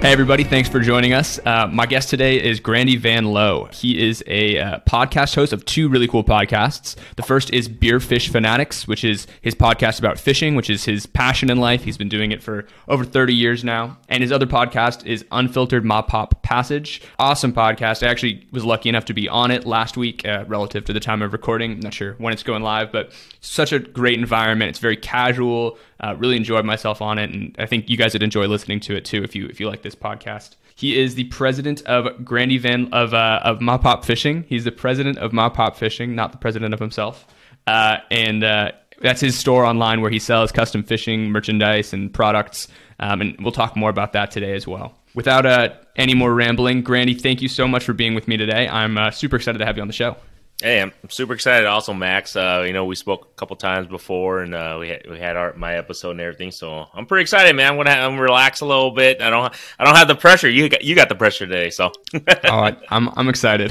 Hey, everybody, thanks for joining us. Uh, my guest today is Grandy Van Lowe. He is a uh, podcast host of two really cool podcasts. The first is Beer Fish Fanatics, which is his podcast about fishing, which is his passion in life. He's been doing it for over 30 years now. And his other podcast is Unfiltered Mop Pop Passage. Awesome podcast. I actually was lucky enough to be on it last week uh, relative to the time of recording. I'm not sure when it's going live, but such a great environment. It's very casual. Uh, really enjoyed myself on it, and I think you guys would enjoy listening to it too if you if you like this podcast. He is the president of Grandy Van of uh, of Mop Pop Fishing. He's the president of Mop Pop Fishing, not the president of himself. Uh, and uh, that's his store online where he sells custom fishing merchandise and products. Um, and we'll talk more about that today as well. Without uh, any more rambling, Grandy, thank you so much for being with me today. I'm uh, super excited to have you on the show. Hey, I'm super excited. Also, Max, uh, you know, we spoke a couple times before, and uh, we had, we had our my episode and everything. So I'm pretty excited, man. I'm gonna I'm relax a little bit. I don't I don't have the pressure. You got you got the pressure today, so. oh, I, I'm I'm excited.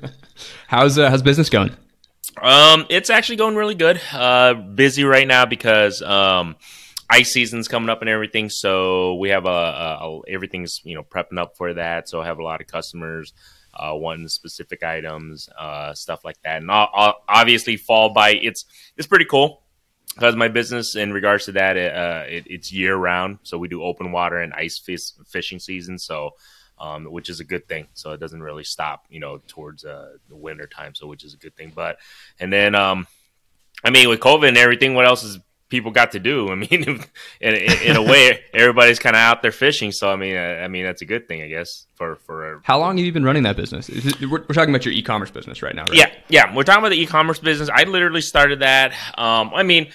how's uh, how's business going? Um, it's actually going really good. Uh, busy right now because um, ice season's coming up and everything. So we have a, a, a everything's you know prepping up for that. So I have a lot of customers uh, wanting specific items, uh, stuff like that. And obviously, fall bite it's it's pretty cool because my business in regards to that uh, it, it's year round. So we do open water and ice fish, fishing season. So um, which is a good thing. So it doesn't really stop, you know, towards uh, the winter time. So which is a good thing. But and then um, I mean, with COVID and everything, what else is people got to do. I mean, in, in, in a way, everybody's kind of out there fishing. So I mean, I, I, mean that's a good thing, I guess. For for how long have you been running that business? It, we're, we're, talking about your e-commerce business right now, right? Yeah, yeah, we're talking about the e-commerce business. I literally started that. Um, I mean.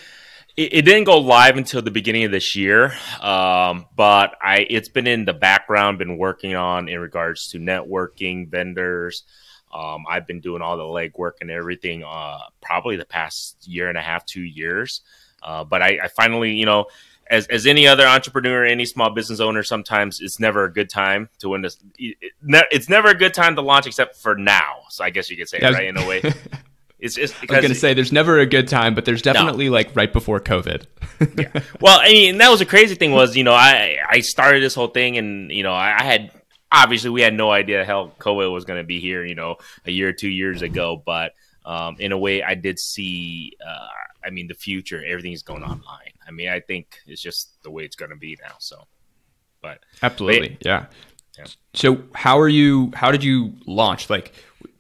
It, it didn't go live until the beginning of this year, um, but I it's been in the background, been working on in regards to networking, vendors, um, I've been doing all the legwork and everything uh, probably the past year and a half, two years. Uh, but I, I, finally, you know, as, as any other entrepreneur, any small business owner, sometimes it's never a good time to win this. It's never a good time to launch except for now. So I guess you could say, was, right, in a way. It's just because I was going to say there's never a good time, but there's definitely no. like right before COVID. yeah. Well, I mean, that was the crazy thing was, you know, I I started this whole thing, and you know, I, I had obviously we had no idea how COVID was going to be here, you know, a year or two years ago, but um, in a way, I did see. Uh, I mean, the future, everything's going online. I mean, I think it's just the way it's going to be now. So, but absolutely, but, yeah. yeah. So, how are you? How did you launch? Like,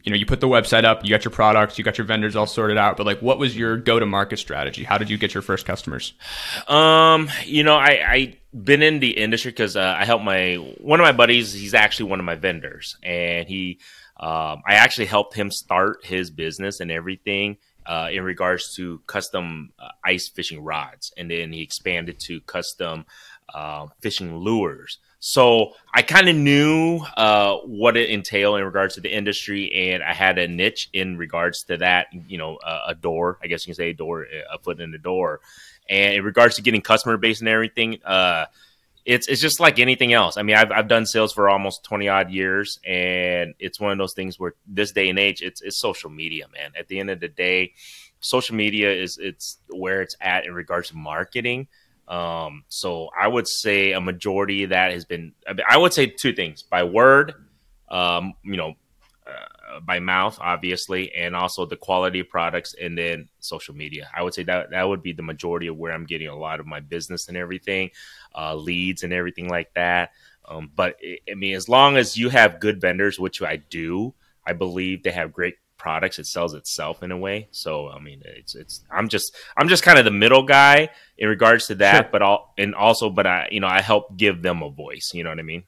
you know, you put the website up, you got your products, you got your vendors all sorted out, but like, what was your go-to-market strategy? How did you get your first customers? Um, you know, I I been in the industry because uh, I help my one of my buddies. He's actually one of my vendors, and he um, I actually helped him start his business and everything uh, in regards to custom uh, ice fishing rods, and then he expanded to custom uh, fishing lures. So I kind of knew uh, what it entailed in regards to the industry, and I had a niche in regards to that. You know, a door, I guess you can say a door, a foot in the door. And in regards to getting customer base and everything, uh, it's it's just like anything else. I mean, I've I've done sales for almost twenty odd years, and it's one of those things where this day and age, it's it's social media, man. At the end of the day, social media is it's where it's at in regards to marketing. Um, so I would say a majority of that has been. I would say two things: by word, um, you know, uh, by mouth, obviously, and also the quality of products, and then social media. I would say that that would be the majority of where I'm getting a lot of my business and everything uh, leads and everything like that. Um, but I mean, as long as you have good vendors, which I do, I believe they have great products. It sells itself in a way. So I mean, it's it's I'm just I'm just kind of the middle guy in regards to that, sure. but all and also, but I you know I help give them a voice. You know what I mean?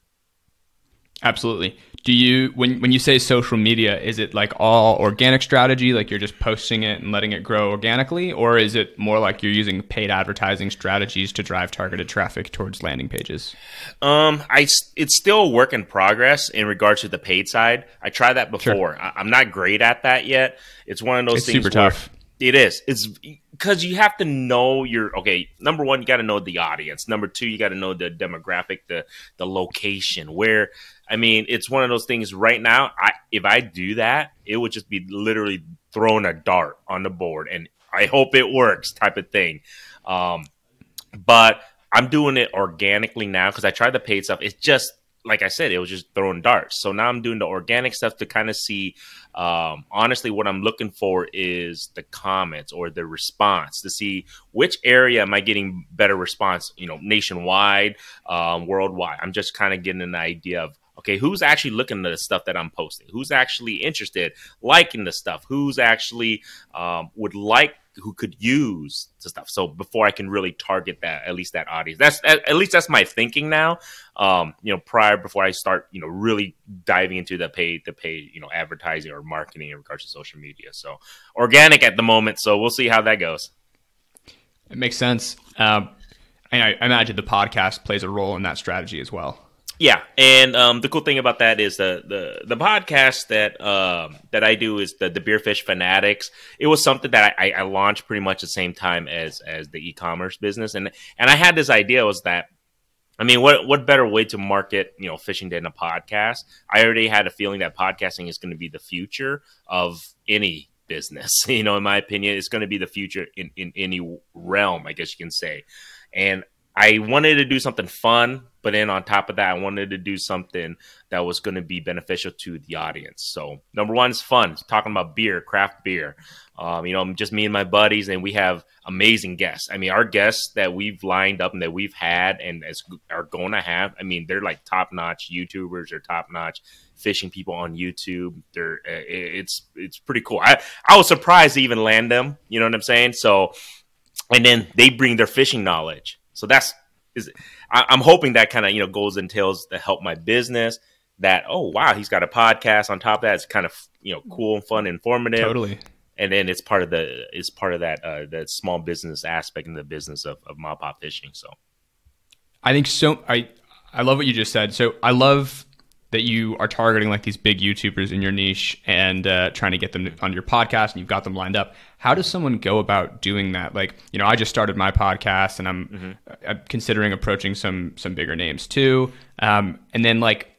Absolutely. Do you when when you say social media, is it like all organic strategy, like you're just posting it and letting it grow organically, or is it more like you're using paid advertising strategies to drive targeted traffic towards landing pages? Um, I it's still a work in progress in regards to the paid side. I tried that before. Sure. I, am not great at that yet. It's one of those it's things super tough. It is. It's because you have to know your okay. Number one, you got to know the audience. Number two, you got to know the demographic, the the location. Where I mean, it's one of those things. Right now, I if I do that, it would just be literally throwing a dart on the board, and I hope it works, type of thing. Um, but I'm doing it organically now because I tried the paid stuff. It's just like I said, it was just throwing darts. So now I'm doing the organic stuff to kind of see. Um, honestly, what I'm looking for is the comments or the response to see which area am I getting better response. You know, nationwide, um, worldwide. I'm just kind of getting an idea of okay, who's actually looking at the stuff that I'm posting? Who's actually interested, liking the stuff? Who's actually um, would like who could use the stuff. So before I can really target that, at least that audience, that's at, at least that's my thinking now. Um, you know, prior before I start, you know, really diving into the pay, the pay, you know, advertising or marketing in regards to social media. So organic at the moment. So we'll see how that goes. It makes sense. Um, and I imagine the podcast plays a role in that strategy as well. Yeah, and um, the cool thing about that is the the the podcast that um, that I do is the the Beerfish Fanatics. It was something that I, I launched pretty much the same time as as the e-commerce business, and and I had this idea was that I mean, what what better way to market you know fishing than a podcast? I already had a feeling that podcasting is going to be the future of any business. You know, in my opinion, it's going to be the future in in any realm, I guess you can say. And I wanted to do something fun, but then on top of that, I wanted to do something that was going to be beneficial to the audience. So number one is fun, it's talking about beer, craft beer. Um, you know, just me and my buddies, and we have amazing guests. I mean, our guests that we've lined up and that we've had and as are going to have. I mean, they're like top notch YouTubers or top notch fishing people on YouTube. They're it's it's pretty cool. I I was surprised to even land them. You know what I'm saying? So, and then they bring their fishing knowledge so that's is I, am hoping that kind of you know goes and tails to help my business. That oh wow, he's got a podcast on top of that. It's kind of you know cool and fun, and informative. Totally. And then it's part of the it's part of that uh, that small business aspect in the business of, of mop pop fishing. So I think so. I I love what you just said. So I love that you are targeting like these big YouTubers in your niche and uh, trying to get them on your podcast and you've got them lined up. How does someone go about doing that? Like, you know, I just started my podcast and I'm, mm-hmm. I'm considering approaching some some bigger names too. Um, and then like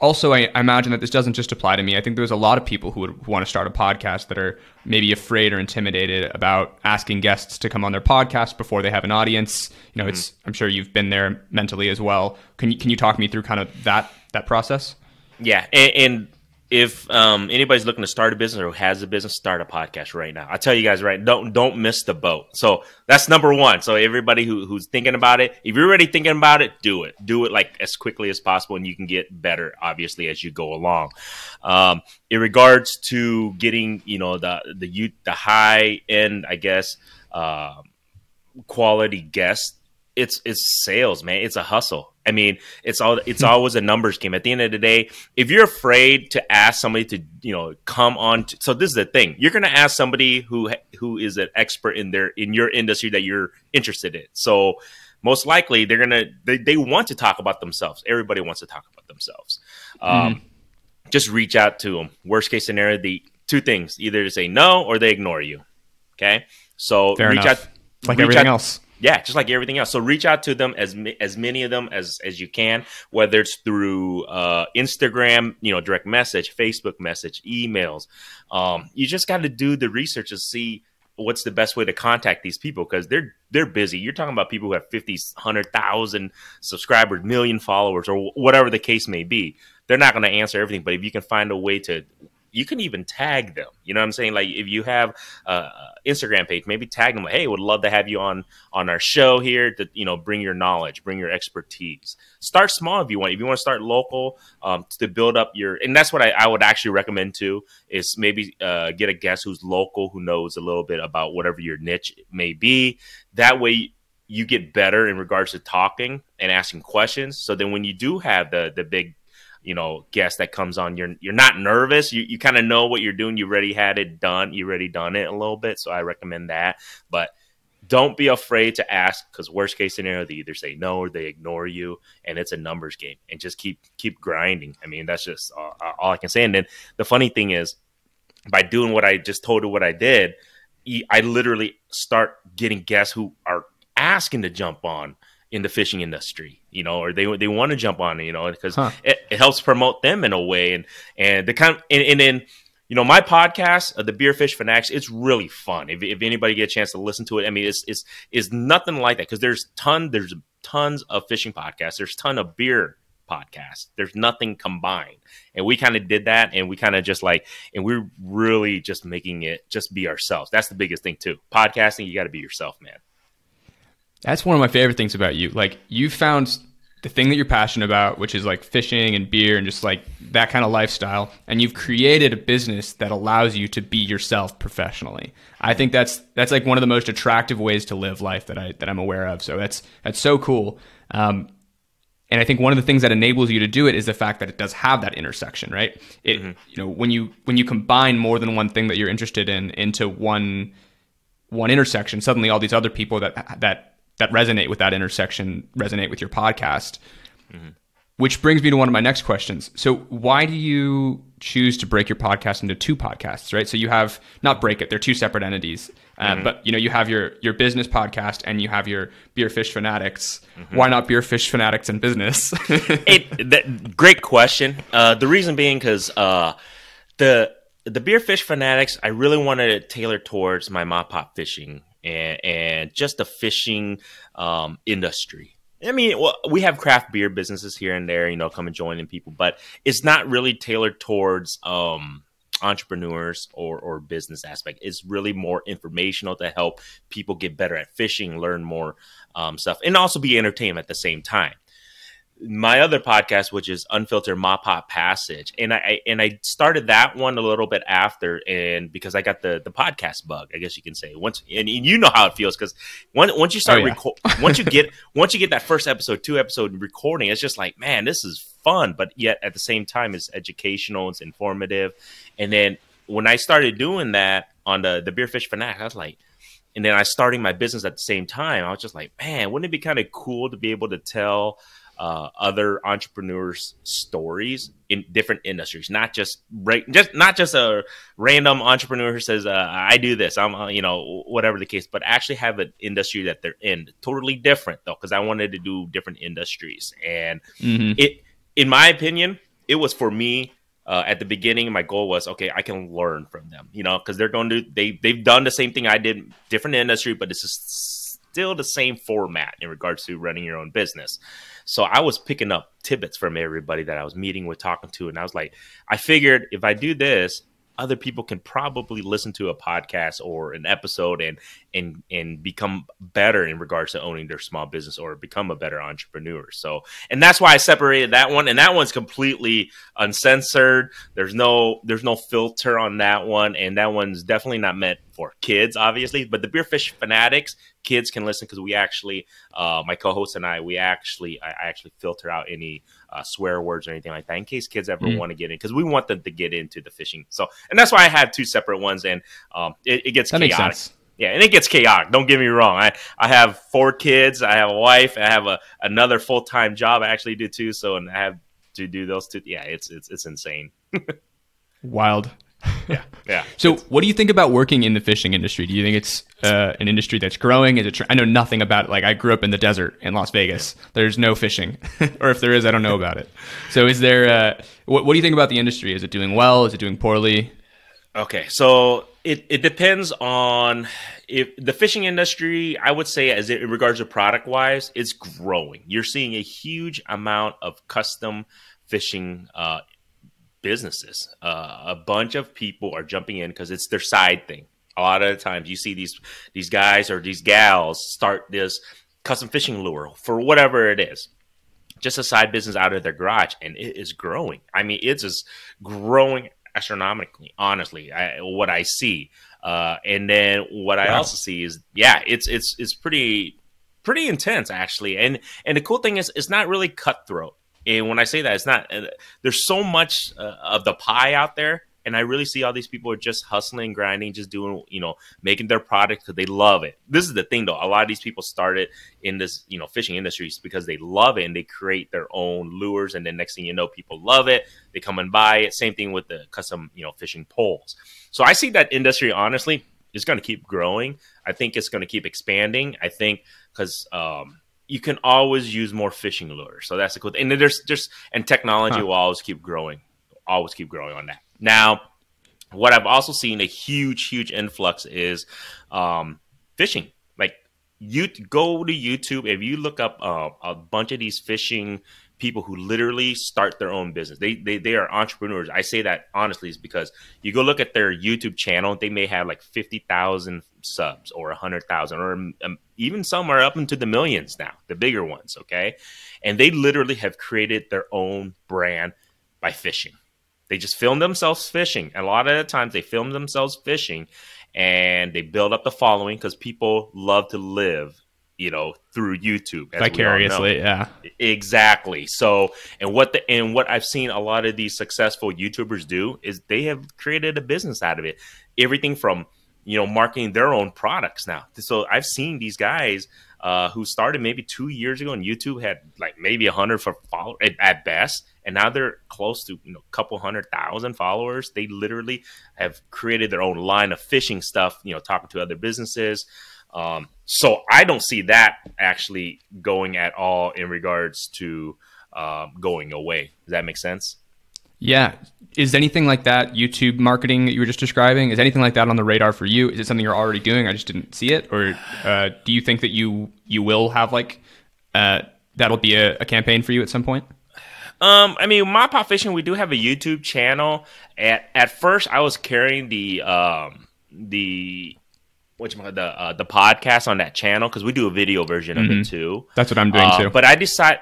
also I, I, imagine that this doesn't just apply to me. I think there's a lot of people who would want to start a podcast that are maybe afraid or intimidated about asking guests to come on their podcast before they have an audience. You know, mm-hmm. it's I'm sure you've been there mentally as well. Can you can you talk me through kind of that that process? Yeah, and, and if um, anybody's looking to start a business or has a business, start a podcast right now. I tell you guys right, don't don't miss the boat. So that's number one. So everybody who, who's thinking about it, if you're already thinking about it, do it. Do it like as quickly as possible, and you can get better, obviously, as you go along. Um, in regards to getting, you know, the the the high end, I guess, uh, quality guests, it's it's sales, man. It's a hustle I mean, it's all it's hmm. always a numbers game. At the end of the day, if you're afraid to ask somebody to, you know, come on, to, so this is the thing: you're going to ask somebody who who is an expert in their in your industry that you're interested in. So most likely, they're gonna they, they want to talk about themselves. Everybody wants to talk about themselves. Um, mm-hmm. Just reach out to them. Worst case scenario, the two things: either they say no or they ignore you. Okay, so Fair reach enough. out like everything out, else yeah, just like everything else. So reach out to them as as many of them as as you can, whether it's through uh, Instagram, you know, direct message, Facebook message, emails. Um, you just got to do the research to see what's the best way to contact these people because they're they're busy. You're talking about people who have 50, 100,000 subscribers, million followers, or whatever the case may be. They're not going to answer everything, but if you can find a way to you can even tag them. You know what I'm saying? Like if you have a Instagram page, maybe tag them. Hey, would love to have you on on our show here to you know bring your knowledge, bring your expertise. Start small if you want. If you want to start local um, to build up your, and that's what I, I would actually recommend too. Is maybe uh, get a guest who's local who knows a little bit about whatever your niche may be. That way you get better in regards to talking and asking questions. So then when you do have the the big you know guest that comes on. You're you're not nervous. You, you kind of know what you're doing. You already had it done. You already done it a little bit so i recommend that. But don't be afraid to ask because worst case scenario they either say no or they ignore you and it's a numbers game. And just keep keep grinding. I mean that's just all, all i can say. And then the funny thing is by doing what i just told you what i did i literally start getting guests who are asking to jump on in the fishing industry, you know, or they they want to jump on you know, because huh. It, helps promote them in a way, and and the kind and, and then you know my podcast, uh, the Beer Fish Fanatics, it's really fun. If, if anybody get a chance to listen to it, I mean, it's it's is nothing like that because there's ton there's tons of fishing podcasts, there's ton of beer podcasts, There's nothing combined. And we kind of did that and we kind of just like and we're really just making it just be ourselves. That's the biggest thing too. Podcasting, you got to be yourself, man. That's one of my favorite things about you. Like you found the thing that you're passionate about, which is like fishing and beer and just like that kind of lifestyle, and you've created a business that allows you to be yourself professionally. I think that's that's like one of the most attractive ways to live life that I that I'm aware of. So that's that's so cool. Um, and I think one of the things that enables you to do it is the fact that it does have that intersection, right? It mm-hmm. you know when you when you combine more than one thing that you're interested in into one one intersection, suddenly all these other people that that that resonate with that intersection resonate with your podcast. Mm-hmm. Which brings me to one of my next questions. So, why do you choose to break your podcast into two podcasts? Right. So you have not break it; they're two separate entities. Uh, mm-hmm. But you know, you have your your business podcast and you have your beer fish fanatics. Mm-hmm. Why not beer fish fanatics and business? it, that, great question. Uh, the reason being because uh, the the beer fish fanatics, I really wanted to tailor towards my mop pop fishing and, and just the fishing um, industry. I mean, well, we have craft beer businesses here and there, you know, come and joining people, but it's not really tailored towards um, entrepreneurs or, or business aspect. It's really more informational to help people get better at fishing, learn more um, stuff, and also be entertained at the same time my other podcast, which is Unfiltered Mop Pop Passage, and I and I started that one a little bit after, and because I got the the podcast bug, I guess you can say once, and, and you know how it feels because once once you start oh, yeah. reco- once you get once you get that first episode, two episode recording, it's just like man, this is fun, but yet at the same time, it's educational, it's informative, and then when I started doing that on the the Beer Fish Fanatic, I was like. And then I starting my business at the same time. I was just like, man, wouldn't it be kind of cool to be able to tell uh, other entrepreneurs' stories in different industries, not just right, just not just a random entrepreneur who says, uh, "I do this," I'm, uh, you know, whatever the case, but actually have an industry that they're in, totally different though, because I wanted to do different industries, and mm-hmm. it, in my opinion, it was for me. Uh, at the beginning, my goal was okay. I can learn from them, you know, because they're going to they they've done the same thing I did, different industry, but this is still the same format in regards to running your own business. So I was picking up tidbits from everybody that I was meeting with, talking to, and I was like, I figured if I do this, other people can probably listen to a podcast or an episode and and and become better in regards to owning their small business or become a better entrepreneur. So, and that's why I separated that one. And that one's completely uncensored. There's no there's no filter on that one, and that one's definitely not meant for kids, obviously. But the Beerfish fanatics, kids can listen because we actually, uh, my co-host and I, we actually, I, actually filter out any uh, swear words or anything like that in case kids ever mm. want to get in because we want them to get into the fishing. So, and that's why I have two separate ones, and um, it, it, gets that chaotic. Yeah, and it gets chaotic. Don't get me wrong. I, I have four kids. I have a wife. I have a another full time job. I actually do too. So, and I have to do those two. Yeah, it's it's it's insane. Wild yeah, yeah. So, what do you think about working in the fishing industry? Do you think it's uh, an industry that's growing? Is it? Tr- I know nothing about it. Like, I grew up in the desert in Las Vegas. There's no fishing, or if there is, I don't know about it. So, is there? Uh, what, what do you think about the industry? Is it doing well? Is it doing poorly? Okay, so it, it depends on if the fishing industry. I would say, as it, in regards to product wise, it's growing. You're seeing a huge amount of custom fishing uh, businesses. Uh, a bunch of people are jumping in because it's their side thing. A lot of the times, you see these these guys or these gals start this custom fishing lure for whatever it is, just a side business out of their garage, and it is growing. I mean, it's just growing astronomically. Honestly, I, what I see, uh, and then what wow. I also see is, yeah, it's it's it's pretty pretty intense actually. And and the cool thing is, it's not really cutthroat and when I say that, it's not. Uh, there's so much uh, of the pie out there, and I really see all these people are just hustling, grinding, just doing, you know, making their product because they love it. This is the thing, though. A lot of these people started in this, you know, fishing industries because they love it and they create their own lures, and then next thing you know, people love it. They come and buy it. Same thing with the custom, you know, fishing poles. So I see that industry honestly is going to keep growing. I think it's going to keep expanding. I think because um, you can always use more fishing lures. So that's the cool thing. And there's just and technology huh. will always keep growing, always keep growing on that. Now, what I've also seen a huge, huge influx is um, fishing. Like you go to YouTube if you look up uh, a bunch of these fishing people who literally start their own business. They, they they are entrepreneurs. I say that honestly is because you go look at their YouTube channel, they may have like 50,000 subs or 100,000 or um, even some are up into the millions now, the bigger ones, okay? And they literally have created their own brand by fishing. They just film themselves fishing. And a lot of the times they film themselves fishing and they build up the following because people love to live you know through youtube vicariously yeah. Exactly. So and what the and what i've seen a lot of these successful youtubers do is they have created a business out of it. Everything from you know marketing their own products now. So i've seen these guys uh, who started maybe two years ago on youtube had like maybe a hundred for follow at, at best and now they're close to you know a couple hundred thousand followers. They literally have created their own line of fishing stuff you know talking to other businesses um, so I don't see that actually going at all in regards to uh, going away. Does that make sense? Yeah. Is anything like that YouTube marketing that you were just describing? Is anything like that on the radar for you? Is it something you're already doing? I just didn't see it, or uh, do you think that you you will have like uh, that'll be a, a campaign for you at some point? Um, I mean, mop pop fishing, we do have a YouTube channel. At at first, I was carrying the um the which the uh, the podcast on that channel because we do a video version mm-hmm. of it mm-hmm. too. That's what I'm doing uh, too. But I decide,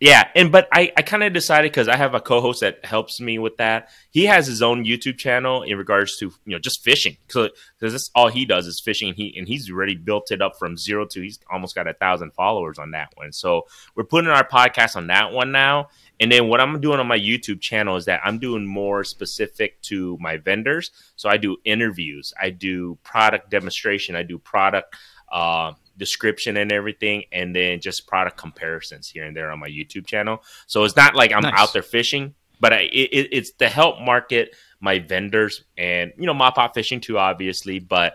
yeah, and but I I kind of decided because I have a co-host that helps me with that. He has his own YouTube channel in regards to you know just fishing because that's all he does is fishing. And he and he's already built it up from zero to he's almost got a thousand followers on that one. So we're putting our podcast on that one now, and then what I'm doing on my YouTube channel is that I'm doing more specific to my vendors. So I do interviews, I do product demonstration, I do product uh, description and everything, and then just product comparisons here and there on my YouTube channel. So it's not like I'm nice. out there fishing, but I, it, it's to help market my vendors and you know mop pop fishing too, obviously, but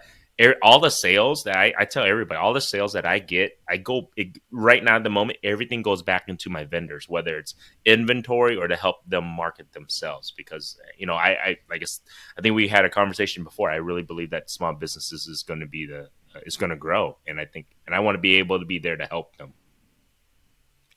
all the sales that I, I, tell everybody, all the sales that I get, I go it, right now at the moment, everything goes back into my vendors, whether it's inventory or to help them market themselves. Because you know, I, I guess, I think we had a conversation before. I really believe that small businesses is going to be the uh, is going to grow, and I think, and I want to be able to be there to help them.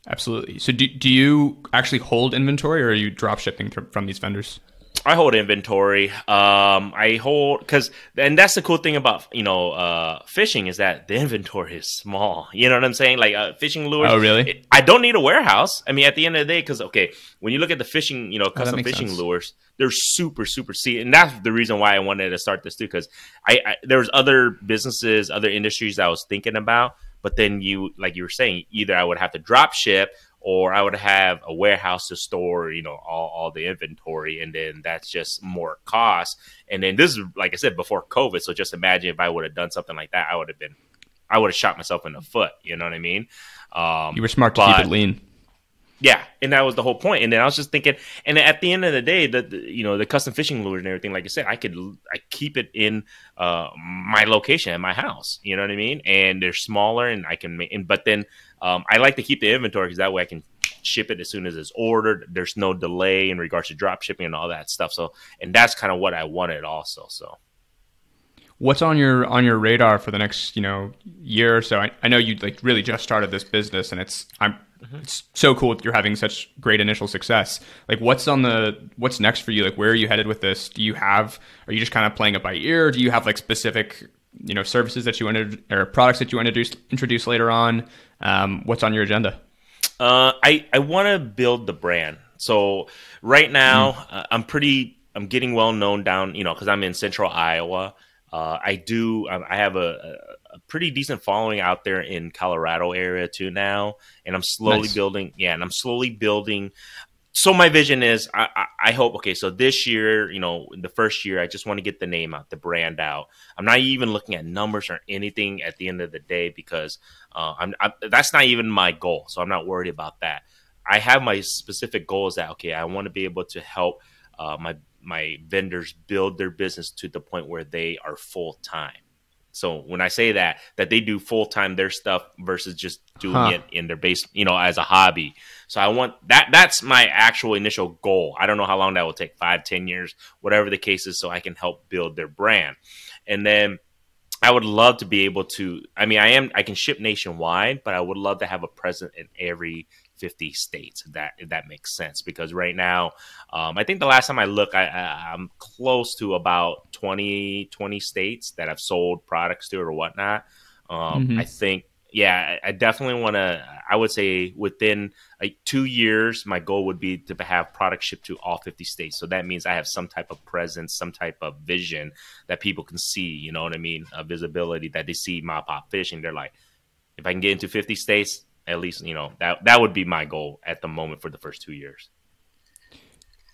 Absolutely. So, do, do you actually hold inventory, or are you drop shipping from these vendors? I hold inventory. Um, I hold because, and that's the cool thing about you know uh, fishing is that the inventory is small. You know what I'm saying? Like uh, fishing lures. Oh, really? It, I don't need a warehouse. I mean, at the end of the day, because okay, when you look at the fishing, you know, oh, custom oh, fishing sense. lures, they're super, super see, and that's the reason why I wanted to start this too. Because I, I there was other businesses, other industries that I was thinking about, but then you, like you were saying, either I would have to drop ship or I would have a warehouse to store, you know, all, all the inventory, and then that's just more cost. And then this is, like I said, before COVID. So just imagine if I would have done something like that, I would have been, I would have shot myself in the foot. You know what I mean? Um, you were smart to but, keep it lean. Yeah, and that was the whole point. And then I was just thinking, and at the end of the day, the, the you know the custom fishing lures and everything, like I said, I could I keep it in uh, my location at my house. You know what I mean? And they're smaller, and I can. And, but then um, I like to keep the inventory because that way I can ship it as soon as it's ordered. There's no delay in regards to drop shipping and all that stuff. So, and that's kind of what I wanted also. So what's on your on your radar for the next you know year or so I, I know you like really just started this business and it's i'm mm-hmm. it's so cool that you're having such great initial success like what's on the what's next for you like where are you headed with this do you have are you just kind of playing it by ear do you have like specific you know services that you want to or products that you want to introduce later on um, what's on your agenda uh, i i want to build the brand so right now mm. uh, i'm pretty i'm getting well known down you know because i'm in central iowa uh, I do. Um, I have a, a, pretty decent following out there in Colorado area too now, and I'm slowly nice. building. Yeah, and I'm slowly building. So my vision is, I, I, I, hope. Okay, so this year, you know, the first year, I just want to get the name out, the brand out. I'm not even looking at numbers or anything at the end of the day because uh, I'm, I, that's not even my goal. So I'm not worried about that. I have my specific goals that okay, I want to be able to help uh, my my vendors build their business to the point where they are full time. So when I say that, that they do full time their stuff versus just doing huh. it in their base, you know, as a hobby. So I want that. That's my actual initial goal. I don't know how long that will take five, ten years, whatever the case is, so I can help build their brand. And then I would love to be able to. I mean, I am. I can ship nationwide, but I would love to have a present in every 50 states. If that if that makes sense, because right now, um, I think the last time I look, I, I, am close to about 20 20 states that I've sold products to or whatnot. Um, mm-hmm. I think yeah, I definitely want to. I would say within like two years, my goal would be to have products shipped to all 50 states. So that means I have some type of presence, some type of vision that people can see. You know what I mean? A visibility that they see mop pop fishing. They're like, if I can get into 50 states, at least you know that that would be my goal at the moment for the first two years.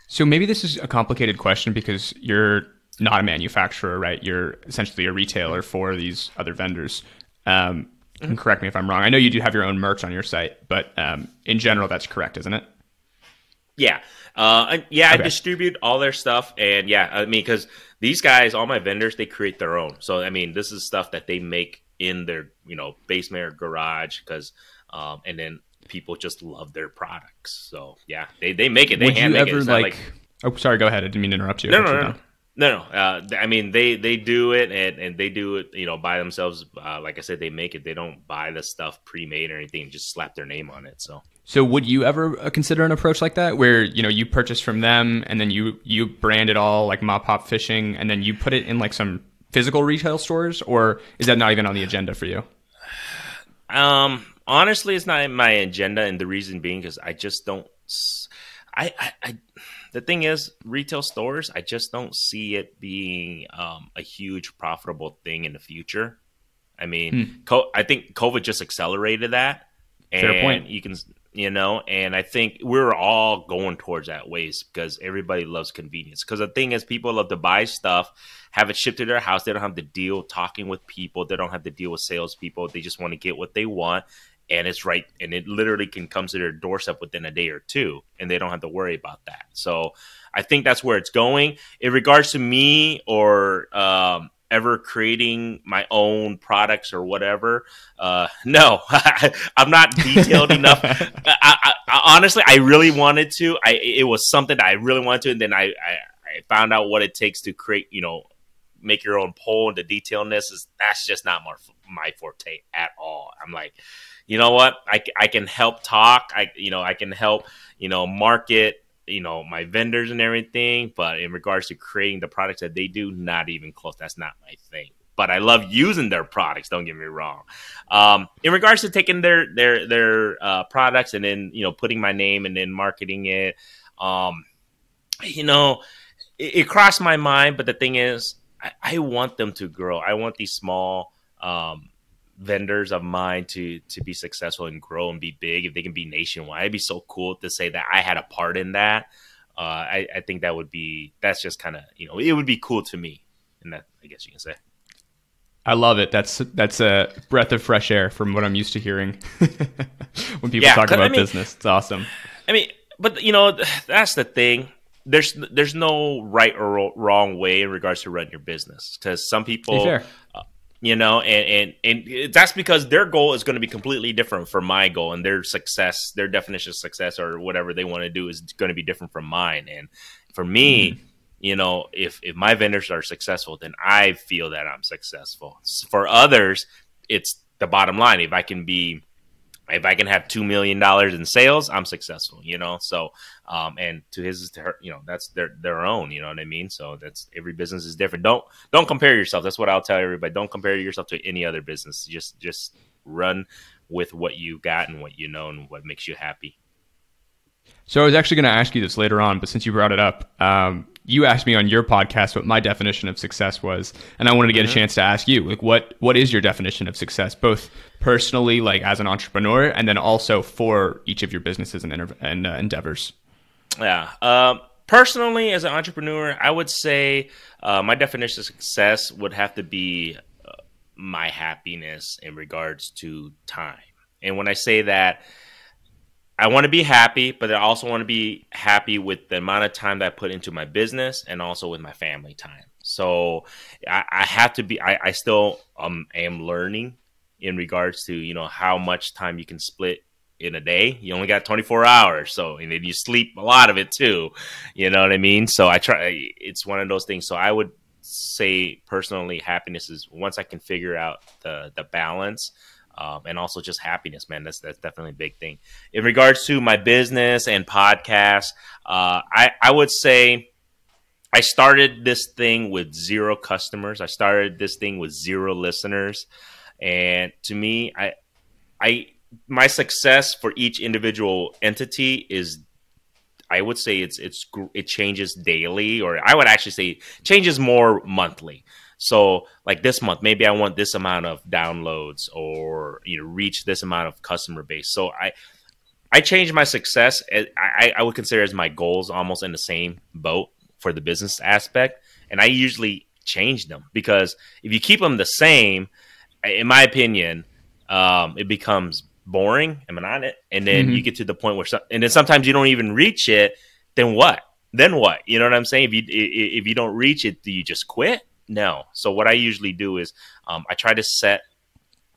So maybe this is a complicated question because you're not a manufacturer, right? You're essentially a retailer for these other vendors. Um, Mm-hmm. correct me if I'm wrong. I know you do have your own merch on your site, but um, in general, that's correct, isn't it? Yeah, uh, yeah. Okay. I distribute all their stuff, and yeah, I mean, because these guys, all my vendors, they create their own. So I mean, this is stuff that they make in their you know basement or garage, because um, and then people just love their products. So yeah, they they make it. They Would hand you ever it. like, like, Oh, sorry. Go ahead. I didn't mean to interrupt you. No, no, no. No, no. No. Uh, I mean, they they do it, and, and they do it, you know, by themselves. Uh, like I said, they make it. They don't buy the stuff pre-made or anything. Just slap their name on it. So. So would you ever uh, consider an approach like that, where you know you purchase from them, and then you you brand it all like Mop Pop Fishing, and then you put it in like some physical retail stores, or is that not even on the agenda for you? Um, honestly, it's not in my agenda, and the reason being because I just don't. I, I, I the thing is, retail stores, I just don't see it being um, a huge profitable thing in the future. I mean, hmm. co- I think COVID just accelerated that. Fair point. You can, you know, and I think we're all going towards that ways because everybody loves convenience. Because the thing is, people love to buy stuff, have it shipped to their house. They don't have to deal talking with people. They don't have to deal with salespeople. They just want to get what they want, and it's right and it literally can come to their doorstep within a day or two and they don't have to worry about that. So i think that's where it's going. In regards to me or um, ever creating my own products or whatever uh, no i'm not detailed enough. I, I, honestly i really wanted to. I it was something that i really wanted to and then I, I i found out what it takes to create you know make your own pole and the detailedness is that's just not my, my forte at all. I'm like you know what? I, I can help talk. I you know i can help you know market you know my vendors and everything. But in regards to creating the products that they do not even close. That's not my thing. But i love using their products don't get me wrong. Um, in regards to taking their their their uh, products and then you know putting my name and then marketing it um, you know it, it, crossed my mind. But the thing is I, I, want them to grow. I want these small um, vendors of mine to to be successful and grow and be big if they can be nationwide it'd be so cool to say that i had a part in that uh, I, I think that would be that's just kind of you know it would be cool to me and that i guess you can say I love it. That's that's a breath of fresh air from what I'm used to hearing when people yeah, talk about I mean, business. It's awesome. I mean, but you know, that's the thing. There's there's no right or wrong way in regards to run your business because some people you know and, and and that's because their goal is going to be completely different from my goal and their success their definition of success or whatever they want to do is going to be different from mine and for me mm-hmm. you know if if my vendors are successful then i feel that i'm successful for others it's the bottom line if i can be if I can have two million dollars in sales, I'm successful, you know. So, um, and to his, to her, you know, that's their their own, you know what I mean. So that's every business is different. Don't don't compare yourself. That's what I'll tell everybody. Don't compare yourself to any other business. Just just run with what you got and what you know and what makes you happy. So I was actually going to ask you this later on, but since you brought it up, um, you asked me on your podcast what my definition of success was, and I wanted to get mm-hmm. a chance to ask you, like, what what is your definition of success, both personally, like as an entrepreneur, and then also for each of your businesses and, inter- and uh, endeavors? Yeah. Um, personally, as an entrepreneur, I would say uh, my definition of success would have to be uh, my happiness in regards to time. And when I say that, I want to be happy, but I also want to be happy with the amount of time that I put into my business and also with my family time. So I, I have to be. I, I still um, am learning in regards to you know how much time you can split in a day. You only got 24 hours, so and then you sleep a lot of it too. You know what I mean? So I try. It's one of those things. So I would say personally, happiness is once I can figure out the the balance. Um, and also just happiness, man. That's that's definitely a big thing. In regards to my business and podcast, uh, I I would say I started this thing with zero customers. I started this thing with zero listeners, and to me, I I my success for each individual entity is I would say it's it's it changes daily, or I would actually say changes more monthly. So like this month, maybe I want this amount of downloads or you know reach this amount of customer base. So I I change my success. I, I would consider as my goals almost in the same boat for the business aspect, and I usually change them because if you keep them the same, in my opinion, um, it becomes boring and monotonous, and then mm-hmm. you get to the point where, and then sometimes you don't even reach it. Then what? Then what? You know what I'm saying? If you if you don't reach it, do you just quit? No. So what I usually do is um, I try to set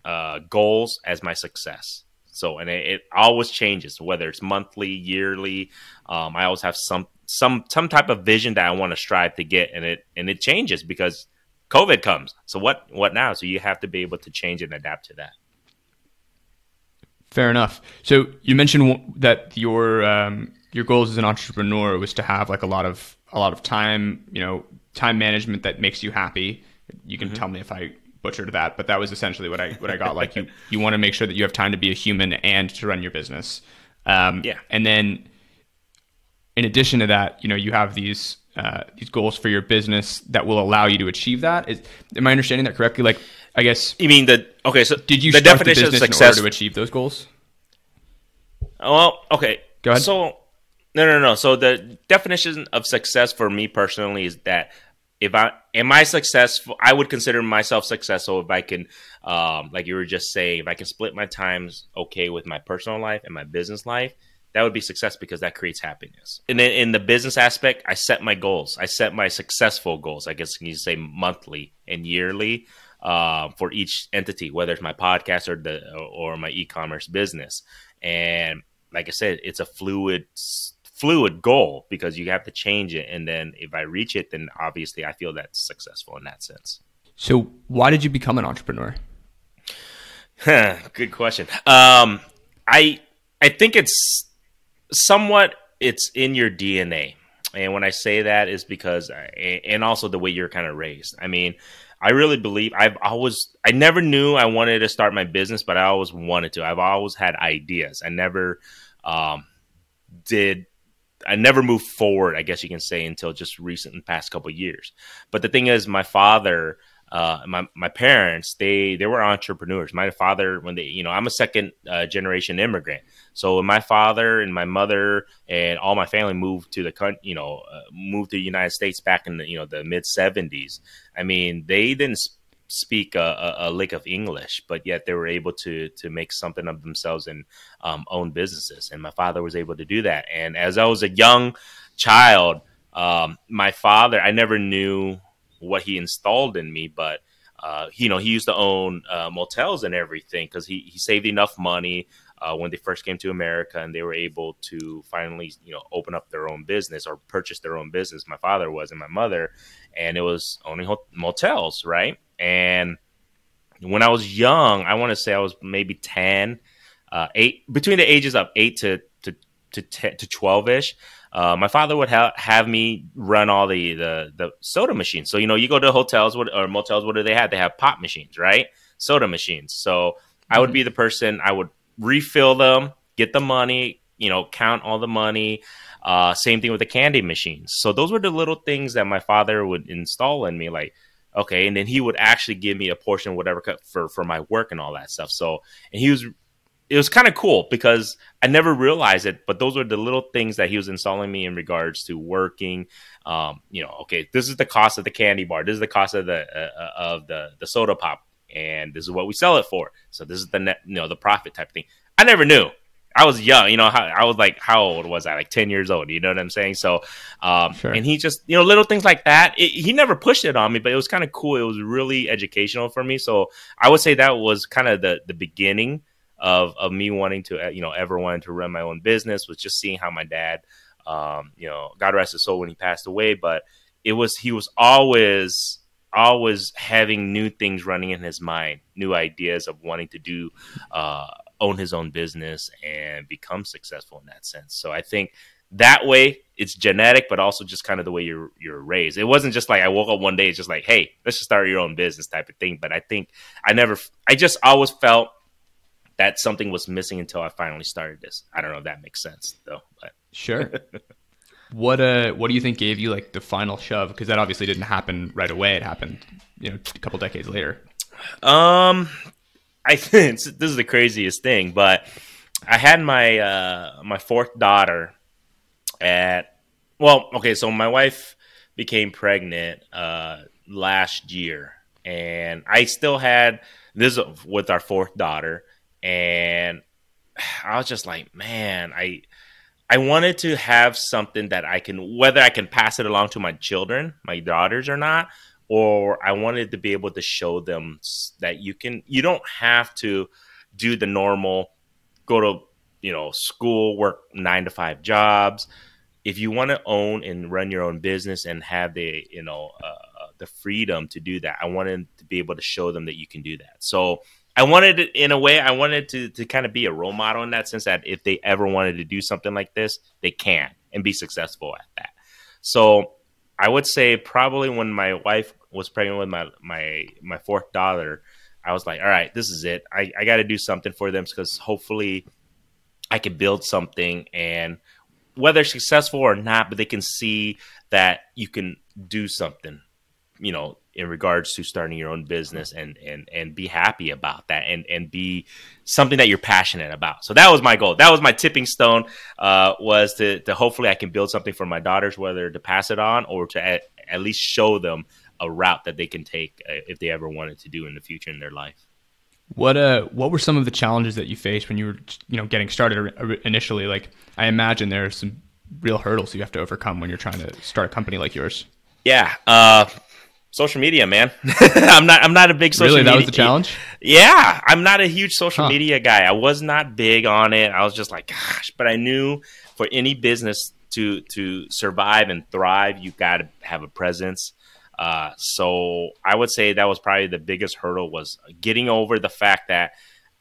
uh, goals as my success. So and it, it, always changes, whether it's monthly, yearly. Um, I always have some some some type of vision that I want to strive to get, and it and it changes because COVID comes. So what what now? So you have to be able to change and adapt to that. Fair enough. So you mentioned that your um, your goals as an entrepreneur was to have like a lot of a lot of time, you know, time management that makes you happy. You can mm-hmm. tell me if I butchered that, but that was essentially what I what I got. like you you want to make sure that you have time to be a human and to run your business. Um, yeah. And then in addition to that, you know, you have these uh, these goals for your business that will allow you to achieve that. Is am I understanding that correctly? Like, I guess you mean that. okay. So did you the start definition the business of success in order to achieve those goals? Well, okay. Go ahead. So no, no, no. So the definition of success for me personally is that if I am I successful, I would consider myself successful if I can, um, like you were just saying, if I can split my times okay with my personal life and my business life, that would be success because that creates happiness. And then in the business aspect, I set my goals. I set my successful goals. I guess you say monthly and yearly uh, for each entity, whether it's my podcast or the or my e-commerce business. And like I said, it's a fluid fluid goal because you have to change it and then if i reach it then obviously i feel that's successful in that sense. So why did you become an entrepreneur? Good question. Um, i i think it's somewhat it's in your dna and when i say that is because I, and also the way you're kind of raised. I mean i really believe i've always i never knew i wanted to start my business but i always wanted to. I've always had ideas. I never um, did I never moved forward, I guess you can say, until just recent past couple years. But the thing is, my father, uh, my my parents, they they were entrepreneurs. My father, when they, you know, I'm a second uh, generation immigrant. So when my father and my mother and all my family moved to the country, you know, uh, moved to the United States back in the you know the mid '70s. I mean, they didn't speak a, a, lick of English, but yet they were able to to make something of themselves and um, own businesses. And my father was able to do that. And as I was a young child, um, my father, I never knew what he installed in me, but uh, you know, he used to own uh, motels and everything because he, he saved enough money uh, when they first came to America and they were able to finally, you know, open up their own business or purchase their own business. My father was and my mother, and it was owning motels, right? And when I was young, I want to say I was maybe 10, uh, eight, between the ages of eight to, to, to, to 12 ish. Uh, my father would ha- have me run all the, the, the soda machines. So, you know, you go to hotels what, or motels, what do they have? They have pop machines, right? Soda machines. So mm-hmm. I would mm-hmm. be the person, I would refill them, get the money, you know, count all the money. Uh, same thing with the candy machines. So those were the little things that my father would install in me, like okay and then he would actually give me a portion of whatever for for my work and all that stuff so and he was it was kind of cool because I never realized it, but those were the little things that he was installing me in regards to working. Um, you know, okay, this is the cost of the candy bar. This is the cost of the uh, uh of the the soda pop, and this is what we sell it for. So this is the net, you know, the profit type thing. I never knew. I was young, you know. I was like, how old was I? Like ten years old. You know what I'm saying? So, um, sure. and he just, you know, little things like that. It, he never pushed it on me, but it was kind of cool. It was really educational for me. So I would say that was kind of the the beginning of of me wanting to, you know, ever wanting to run my own business. Was just seeing how my dad, um, you know, God rest his soul when he passed away, but it was he was always always having new things running in his mind, new ideas of wanting to do, uh, own his own business and become successful in that sense. So I think that way it's genetic, but also just kind of the way you're you're raised. It wasn't just like I woke up one day, it's just like, hey, let's just start your own business type of thing. But I think I never, I just always felt that something was missing until I finally started this. I don't know if that makes sense though. But sure. what uh, what do you think gave you like the final shove? Because that obviously didn't happen right away. It happened, you know, a couple decades later. Um, I this is the craziest thing, but I had my uh my fourth daughter at well, okay, so my wife became pregnant uh, last year, and I still had this with our fourth daughter, and I was just like, man, I I wanted to have something that I can whether I can pass it along to my children, my daughters or not, or I wanted to be able to show them that you can you don't have to do the normal go to you know school work 9 to 5 jobs. If you want to own and run your own business and have the you know uh, uh, the freedom to do that i wanted to be able to show them that you can do that. So i wanted it in a way i wanted to to kind of be a role model in that sense that if they ever wanted to do something like this they can and be successful at that. So i would say probably when my wife was pregnant with my my my fourth daughter i was like all right this is it i, I got to do something for them because hopefully i can build something and whether successful or not, but they can see that you can do something, you know, in regards to starting your own business and and and be happy about that and and be something that you're passionate about. So that was my goal. That was my tipping stone. Uh, was to to hopefully I can build something for my daughters, whether to pass it on or to at, at least show them a route that they can take uh, if they ever wanted to do in the future in their life. What uh what were some of the challenges that you faced when you were you know getting started initially? Like I imagine there are some real hurdles you have to overcome when you're trying to start a company like yours. Yeah, uh, social media, man. I'm not I'm not a big social. Really, that media. was the challenge. Yeah, I'm not a huge social huh. media guy. I was not big on it. I was just like, gosh, but I knew for any business to to survive and thrive, you got to have a presence. Uh, so I would say that was probably the biggest hurdle was getting over the fact that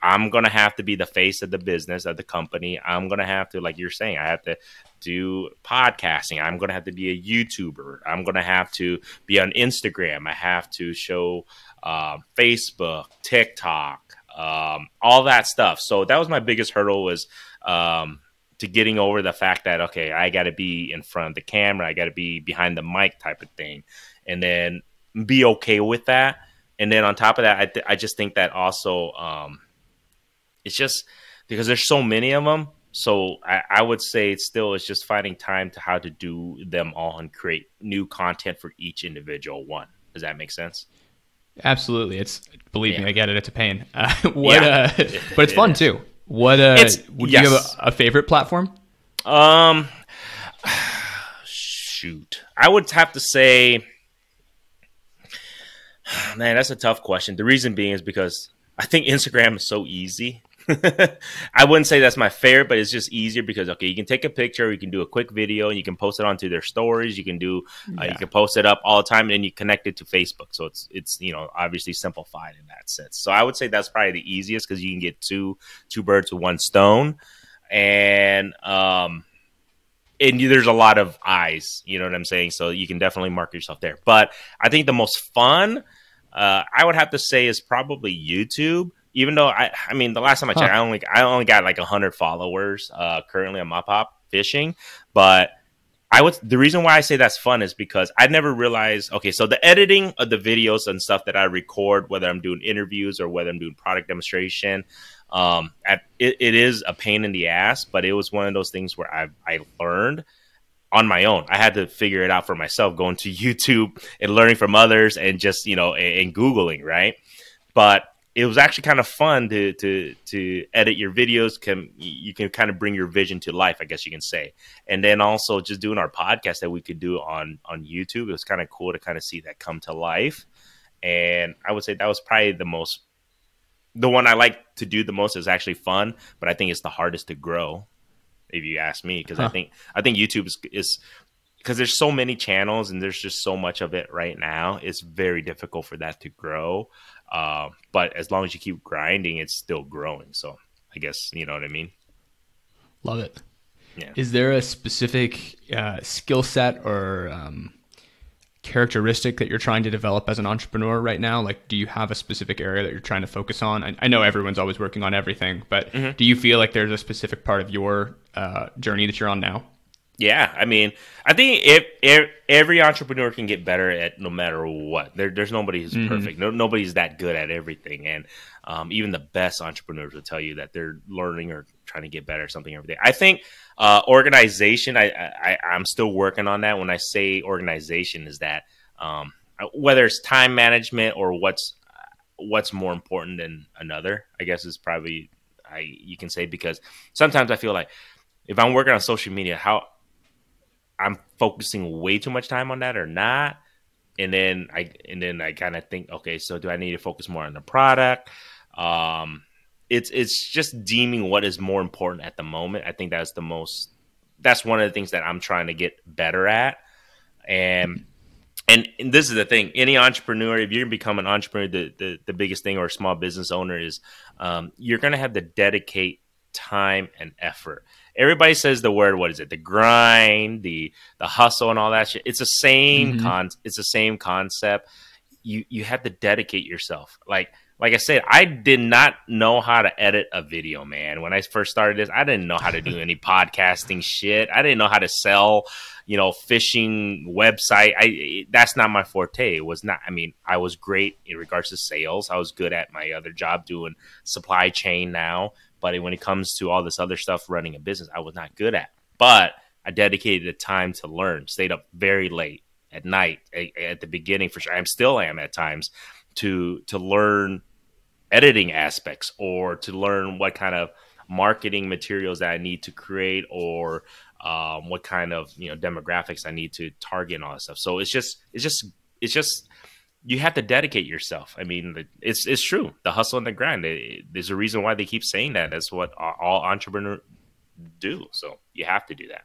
I'm gonna have to be the face of the business of the company. I'm gonna have to, like you're saying, I have to do podcasting. I'm gonna have to be a YouTuber. I'm gonna have to be on Instagram. I have to show uh, Facebook, TikTok, um, all that stuff. So that was my biggest hurdle was um, to getting over the fact that okay, I got to be in front of the camera. I got to be behind the mic type of thing and then be okay with that. And then on top of that, I, th- I just think that also um, it's just because there's so many of them. So I, I would say it's still it's just finding time to how to do them all and create new content for each individual one. Does that make sense? Absolutely. It's believe yeah. me, I get it. It's a pain. Uh, what? Yeah. Uh, but it's fun too. What? Uh, would yes. you have a, a favorite platform? Um, shoot, I would have to say Man, that's a tough question. The reason being is because I think Instagram is so easy. I wouldn't say that's my favorite, but it's just easier because okay, you can take a picture, you can do a quick video, and you can post it onto their stories. You can do, uh, yeah. you can post it up all the time, and then you connect it to Facebook. So it's it's you know obviously simplified in that sense. So I would say that's probably the easiest because you can get two two birds with one stone, and um, and there's a lot of eyes. You know what I'm saying? So you can definitely mark yourself there. But I think the most fun uh, I would have to say is probably YouTube. Even though I, I mean, the last time I checked, huh. I only I only got like hundred followers uh, currently on my Pop Fishing, but I would the reason why I say that's fun is because I never realized okay, so the editing of the videos and stuff that I record, whether I'm doing interviews or whether I'm doing product demonstration, um, at, it, it is a pain in the ass, but it was one of those things where I I learned on my own. I had to figure it out for myself, going to YouTube and learning from others, and just you know, and, and googling, right? But it was actually kind of fun to to to edit your videos. Can you can kind of bring your vision to life, I guess you can say. And then also just doing our podcast that we could do on on YouTube. It was kind of cool to kind of see that come to life. And I would say that was probably the most the one I like to do the most is actually fun, but I think it's the hardest to grow if you ask me, because huh. I think I think YouTube is, is because there's so many channels and there's just so much of it right now. It's very difficult for that to grow. Uh, but as long as you keep grinding, it's still growing. So I guess you know what I mean. Love it. Yeah. Is there a specific uh, skill set or um, characteristic that you're trying to develop as an entrepreneur right now? Like, do you have a specific area that you're trying to focus on? I, I know everyone's always working on everything, but mm-hmm. do you feel like there's a specific part of your uh, journey that you're on now? Yeah, I mean, I think if, if, every entrepreneur can get better at no matter what. There, there's nobody who's mm-hmm. perfect. No, nobody's that good at everything, and um, even the best entrepreneurs will tell you that they're learning or trying to get better at something every day. I think uh, organization. I, I I'm still working on that. When I say organization, is that um, whether it's time management or what's what's more important than another. I guess is probably I you can say because sometimes I feel like if I'm working on social media, how I'm focusing way too much time on that or not. And then I and then I kind of think, okay, so do I need to focus more on the product? Um, it's it's just deeming what is more important at the moment. I think that's the most that's one of the things that I'm trying to get better at. And and, and this is the thing: any entrepreneur, if you're gonna become an entrepreneur, the the, the biggest thing or a small business owner is um, you're gonna have to dedicate time and effort everybody says the word what is it the grind the the hustle and all that shit it's the same mm-hmm. con it's the same concept you you have to dedicate yourself like like I said, I did not know how to edit a video, man. When I first started this, I didn't know how to do any podcasting shit. I didn't know how to sell, you know, fishing website. I that's not my forte. It was not. I mean, I was great in regards to sales. I was good at my other job doing supply chain now, but when it comes to all this other stuff, running a business, I was not good at. But I dedicated the time to learn. Stayed up very late at night at the beginning for sure. I still am at times to to learn editing aspects or to learn what kind of marketing materials that I need to create or um, what kind of you know demographics I need to target and all that stuff. So it's just it's just it's just you have to dedicate yourself. I mean, it's it's true. The hustle and the grind. there's a reason why they keep saying that. That's what all entrepreneurs do. So you have to do that.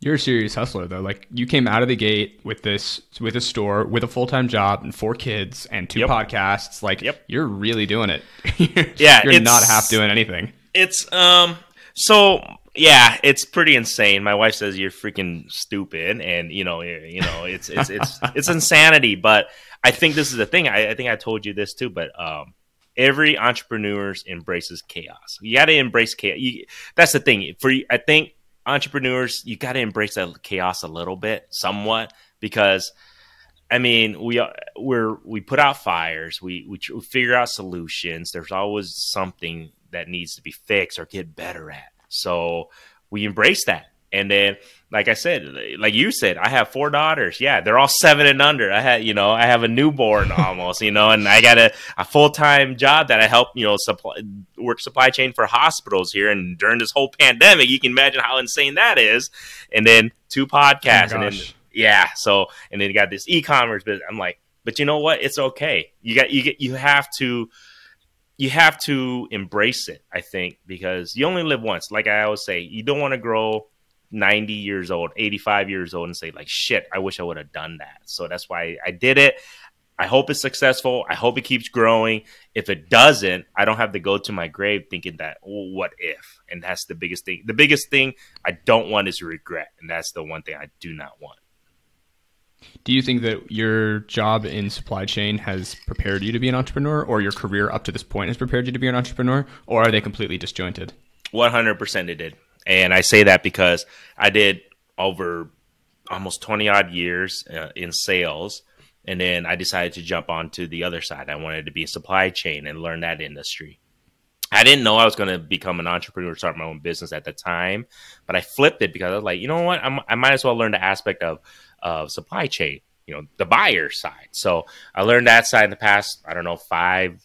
You're a serious hustler though. Like you came out of the gate with this with a store, with a full time job and four kids and two yep. podcasts. Like yep. you're really doing it. yeah, you're not half doing anything. It's um so yeah, it's pretty insane. My wife says you're freaking stupid, and you know, you know, it's it's it's it's insanity. But I think this is the thing. I, I think I told you this too, but um, every entrepreneur embraces chaos. You got to embrace chaos. You, that's the thing. For I think entrepreneurs, you got to embrace that chaos a little bit, somewhat, because I mean, we we're we put out fires, we we, we figure out solutions. There's always something that needs to be fixed or get better at. So we embrace that. And then, like I said, like you said, I have four daughters. Yeah, they're all seven and under. I had, you know, I have a newborn almost, you know, and I got a, a full time job that I help, you know, supply work supply chain for hospitals here. And during this whole pandemic, you can imagine how insane that is. And then two podcasts, oh and then yeah, so and then you got this e commerce business. I'm like, but you know what? It's okay. You got you get you have to you have to embrace it. I think because you only live once. Like I always say, you don't want to grow 90 years old, 85 years old, and say, like, shit, I wish I would have done that. So that's why I did it. I hope it's successful. I hope it keeps growing. If it doesn't, I don't have to go to my grave thinking that, well, what if? And that's the biggest thing. The biggest thing I don't want is regret. And that's the one thing I do not want. Do you think that your job in supply chain has prepared you to be an entrepreneur, or your career up to this point has prepared you to be an entrepreneur, or are they completely disjointed? 100% it did. And I say that because I did over almost 20 odd years uh, in sales. And then I decided to jump onto the other side. I wanted to be supply chain and learn that industry. I didn't know I was going to become an entrepreneur, start my own business at the time, but I flipped it because I was like, you know what? I'm, i might as well learn the aspect of, of supply chain, you know, the buyer side. So I learned that side in the past, I don't know, five,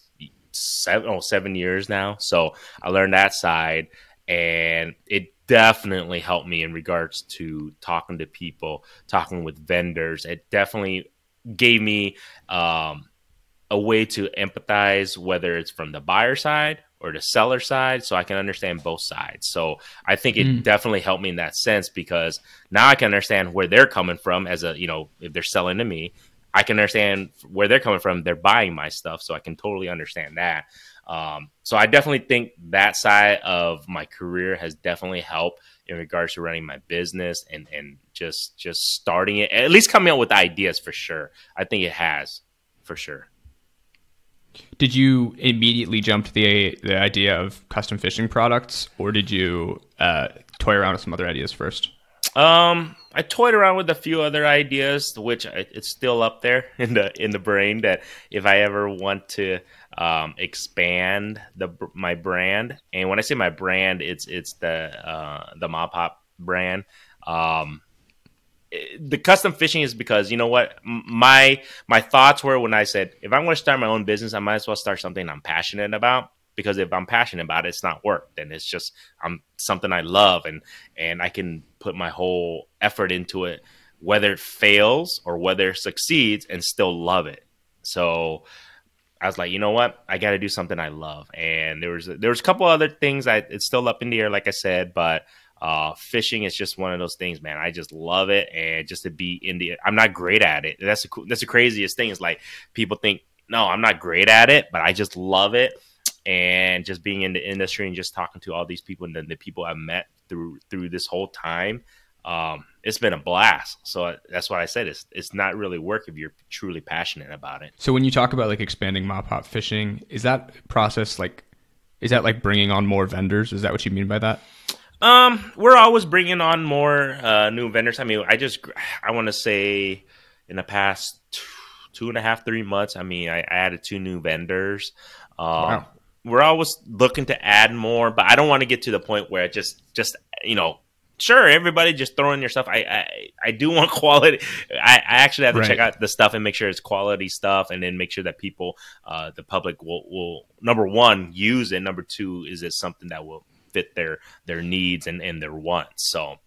seven, oh, seven years now. So I learned that side and it definitely helped me in regards to talking to people, talking with vendors. It definitely gave me um, a way to empathize, whether it's from the buyer side or the seller side so I can understand both sides. So I think it mm. definitely helped me in that sense because now I can understand where they're coming from as a, you know, if they're selling to me, I can understand where they're coming from. They're buying my stuff. So I can totally understand that. Um, so I definitely think that side of my career has definitely helped in regards to running my business and, and just, just starting it, at least coming up with ideas for sure. I think it has for sure. Did you immediately jump to the the idea of custom fishing products, or did you uh, toy around with some other ideas first? Um, I toyed around with a few other ideas, which it's still up there in the in the brain. That if I ever want to um, expand the my brand, and when I say my brand, it's it's the uh, the Mop Pop brand. Um, the custom fishing is because you know what my my thoughts were when I said if I'm going to start my own business, I might as well start something I'm passionate about because if I'm passionate about it, it's not work. Then it's just I'm something I love and and I can put my whole effort into it, whether it fails or whether it succeeds, and still love it. So I was like, you know what, I got to do something I love. And there was there was a couple other things I it's still up in the air, like I said, but uh, fishing is just one of those things, man. I just love it, and just to be in the, I'm not great at it. That's the that's the craziest thing. Is like people think, no, I'm not great at it, but I just love it, and just being in the industry and just talking to all these people and then the people I've met through through this whole time, um, it's been a blast. So that's why I said it's it's not really work if you're truly passionate about it. So when you talk about like expanding mop pop fishing, is that process like? Is that like bringing on more vendors? Is that what you mean by that? Um, we're always bringing on more uh, new vendors. I mean, I just I want to say in the past two and a half, three months. I mean, I, I added two new vendors. Um, wow. We're always looking to add more, but I don't want to get to the point where it just just you know sure everybody just throw in your stuff i i, I do want quality I, I actually have to right. check out the stuff and make sure it's quality stuff and then make sure that people uh the public will will number one use it number two is it something that will fit their their needs and, and their wants. So,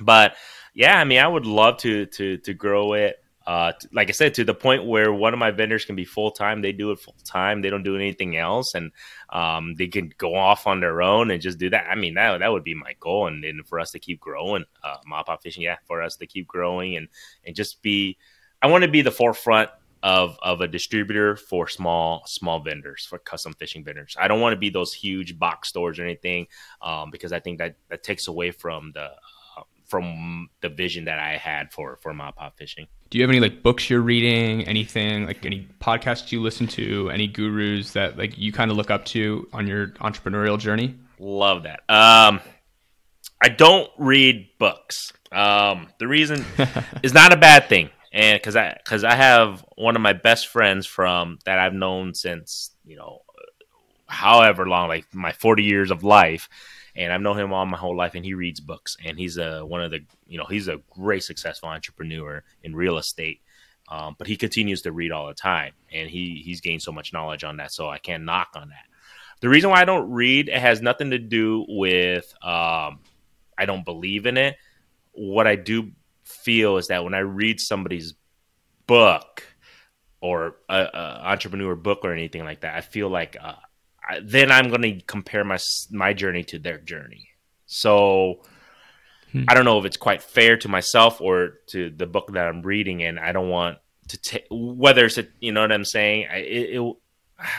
but yeah, I mean, I would love to to to grow it. Uh, like I said, to the point where one of my vendors can be full time. They do it full time. They don't do anything else, and um, they can go off on their own and just do that. I mean, that that would be my goal, and, and for us to keep growing, uh, mop pop fishing. Yeah, for us to keep growing and and just be. I want to be the forefront of of a distributor for small small vendors for custom fishing vendors. I don't want to be those huge box stores or anything um, because I think that that takes away from the from the vision that I had for for pop fishing. Do you have any like books you're reading? Anything like any podcasts you listen to? Any gurus that like you kind of look up to on your entrepreneurial journey? Love that. Um, I don't read books. Um, the reason is not a bad thing and because I because I have one of my best friends from that I've known since you know however long like my 40 years of life and I've known him all my whole life and he reads books and he's a one of the you know he's a great successful entrepreneur in real estate um, but he continues to read all the time and he he's gained so much knowledge on that so I can't knock on that. The reason why I don't read it has nothing to do with um, I don't believe in it. What I do feel is that when I read somebody's book or a, a entrepreneur book or anything like that, I feel like uh, then I'm going to compare my my journey to their journey. So hmm. I don't know if it's quite fair to myself or to the book that I'm reading, and I don't want to take whether it's a, you know what I'm saying. I, it, it,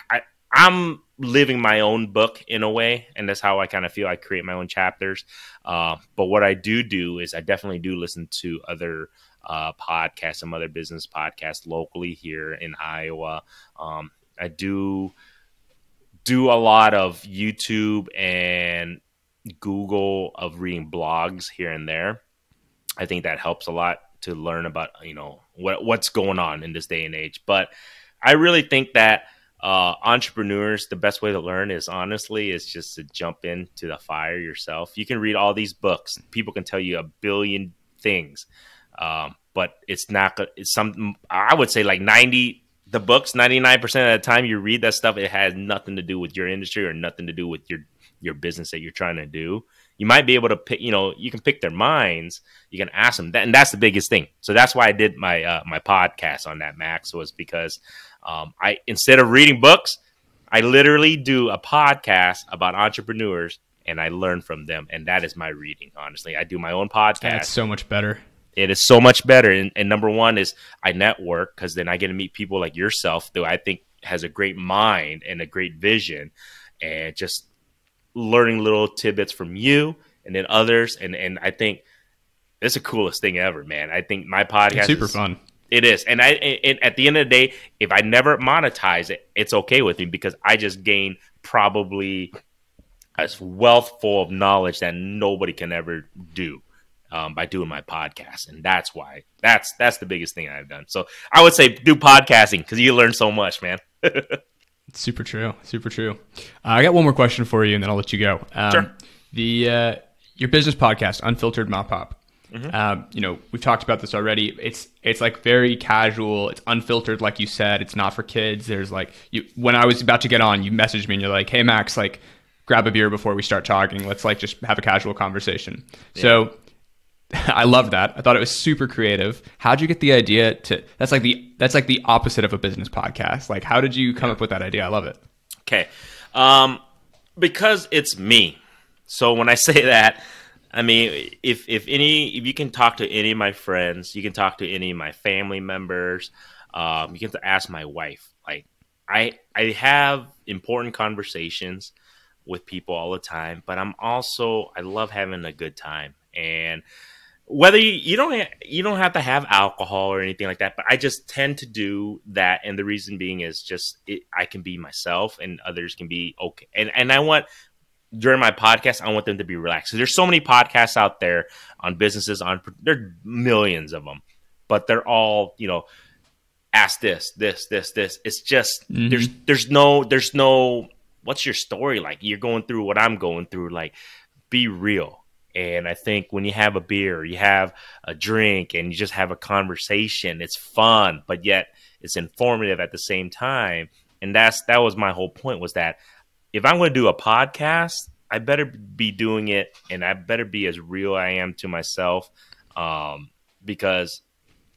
I I'm living my own book in a way, and that's how I kind of feel. I create my own chapters. Uh, but what I do do is I definitely do listen to other uh, podcasts, some other business podcasts locally here in Iowa. Um, I do do a lot of YouTube and Google of reading blogs here and there. I think that helps a lot to learn about you know what what's going on in this day and age. But I really think that uh, entrepreneurs, the best way to learn is honestly is just to jump into the fire yourself. You can read all these books. People can tell you a billion things, um, but it's not. It's some. I would say like ninety. The books, ninety nine percent of the time you read that stuff, it has nothing to do with your industry or nothing to do with your your business that you're trying to do. You might be able to pick. You know, you can pick their minds. You can ask them, that, and that's the biggest thing. So that's why I did my uh, my podcast on that. Max was because um, I instead of reading books, I literally do a podcast about entrepreneurs and I learn from them. And that is my reading, honestly. I do my own podcast. That's so much better. It is so much better. And, and number one is I network because then I get to meet people like yourself, who I think has a great mind and a great vision. And just learning little tidbits from you and then others. And, and I think it's the coolest thing ever, man. I think my podcast It's super is, fun. it is, and I and at the end of the day, if I never monetize it, it's okay with me because I just gain probably a wealth full of knowledge that nobody can ever do um, by doing my podcast, and that's why that's that's the biggest thing I've done. So I would say do podcasting because you learn so much, man. Super true. Super true. Uh, I got one more question for you, and then I'll let you go. Um, Sure. The uh, your business podcast, Unfiltered Mop Pop. Mm-hmm. Um, you know, we've talked about this already. It's it's like very casual. It's unfiltered, like you said. It's not for kids. There's like you. When I was about to get on, you messaged me and you're like, "Hey Max, like, grab a beer before we start talking. Let's like just have a casual conversation." So. I love that. I thought it was super creative. How'd you get the idea to? That's like the that's like the opposite of a business podcast. Like, how did you come up with that idea? I love it. Okay. Um, because it's me. So when I say that, I mean if if any if you can talk to any of my friends, you can talk to any of my family members, um, you can ask my wife. Like I I have important conversations with people all the time, but I'm also I love having a good time and whether you, you don't ha- you don't have to have alcohol or anything like that but i just tend to do that. And the reason being is just it, i can be myself and others can be okay. And and i want during my podcast i want them to be relaxed. 'Cause there's so many podcasts out there on businesses on there are millions of them but they're all you know ask this this this this. It's just Mhm. there's there's no there's no what's your story like? You're going through what i'm going through. Like be real and I think when you have a beer, you have a drink, and you just have a conversation, it's fun, but yet it's informative at the same time. And that's that was my whole point was that if I'm going to do a podcast, I better be doing it, and I better be as real I am to myself, um, because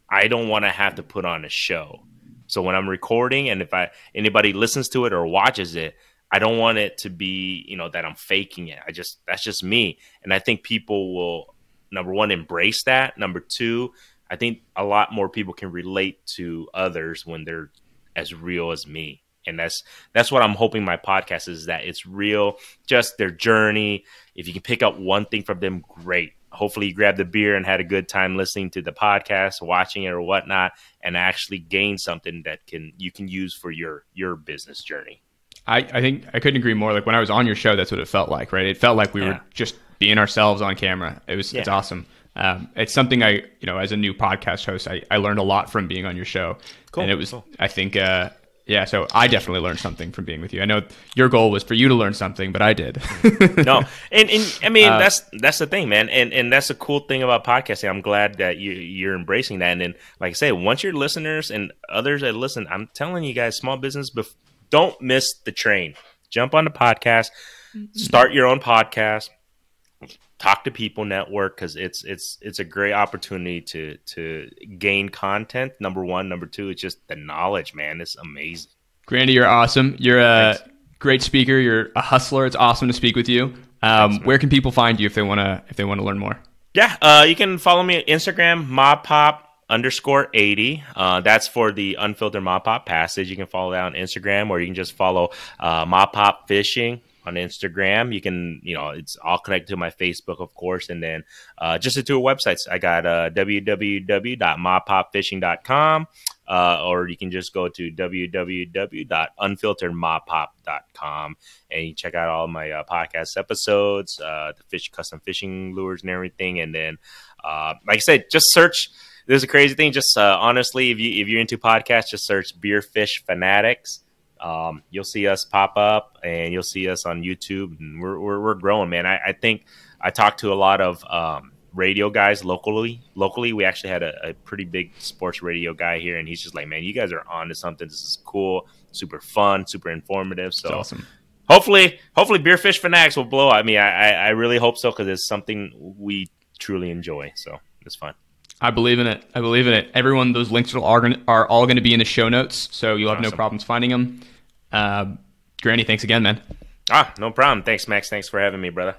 I don't want to have to put on a show. So when I'm recording, and if I anybody listens to it or watches it, I don't want it to be, you know, that I'm faking it. I just that's just me. And I think people will number one embrace that. Number two, I think a lot more people can relate to others when they're as real as me. And that's that's what I'm hoping my podcast is that it's real, just their journey. If you can pick up one thing from them, great. Hopefully you grabbed the beer and had a good time listening to the podcast, watching it or whatnot, and actually gain something that can you can use for your your business journey. I, I think I couldn't agree more. Like when I was on your show, that's what it felt like, right? It felt like we Yeah. were just being ourselves on camera. It was it's awesome. Um, it's something I, you know, as a new podcast host, I, I learned a lot from being on your show. Cool, And it was, cool. I think, uh, yeah. So I definitely learned something from being with you. I know your goal was for you to learn something, but I did. no, and and I mean Uh, that's that's the thing, man, and and that's the cool thing about podcasting. I'm glad that you you're embracing that, and then like I say, once your listeners and others that listen, I'm telling you guys, small business, bef- don't miss the train. Jump on the podcast, start your own podcast, talk to people, network, because it's it's it's a great opportunity to to gain content. Number one, number two, it's just the knowledge, man. It's amazing. Grandy, you're awesome. You're a Thanks. great speaker. You're a hustler. It's awesome to speak with you. Um, Thanks, where can people find you if they want to if they want to learn more? Yeah, uh, you can follow me on Instagram, moppop underscore 80. Uh, that's for the unfiltered mop pop passage. You can follow that on Instagram, or you can just follow uh, fishing on Instagram. You can, you know, it's all connected to my Facebook, of course, and then uh, just the two websites. I got uh, www.moppopfishing.com, uh, or you can just go to www.unfilteredmopop.com and you check out all my uh, podcast episodes, uh, the fish custom fishing lures and everything. And then, uh, like I said, just search. There's a crazy thing. Just uh, honestly, if you if you're into podcasts, just search Beer Fish Fanatics. Um, you'll see us pop up, and you'll see us on YouTube. And we're we're, we're growing, man. I, I think I talked to a lot of um, radio guys locally. Locally, we actually had a, a pretty big sports radio guy here, and he's just like, "Man, you guys are on to something. This is cool, super fun, super informative." So awesome. hopefully, hopefully, beer fish fanatics will blow. I mean, I, I, I really hope so because it's something we truly enjoy. So it's fun. I believe in it. I believe in it. Everyone, those links are gonna, are all going to be in the show notes, so you'll have no problems finding them. Um, Grandy, thanks again, man. Ah, no problem. Thanks, Max. Thanks for having me, brother.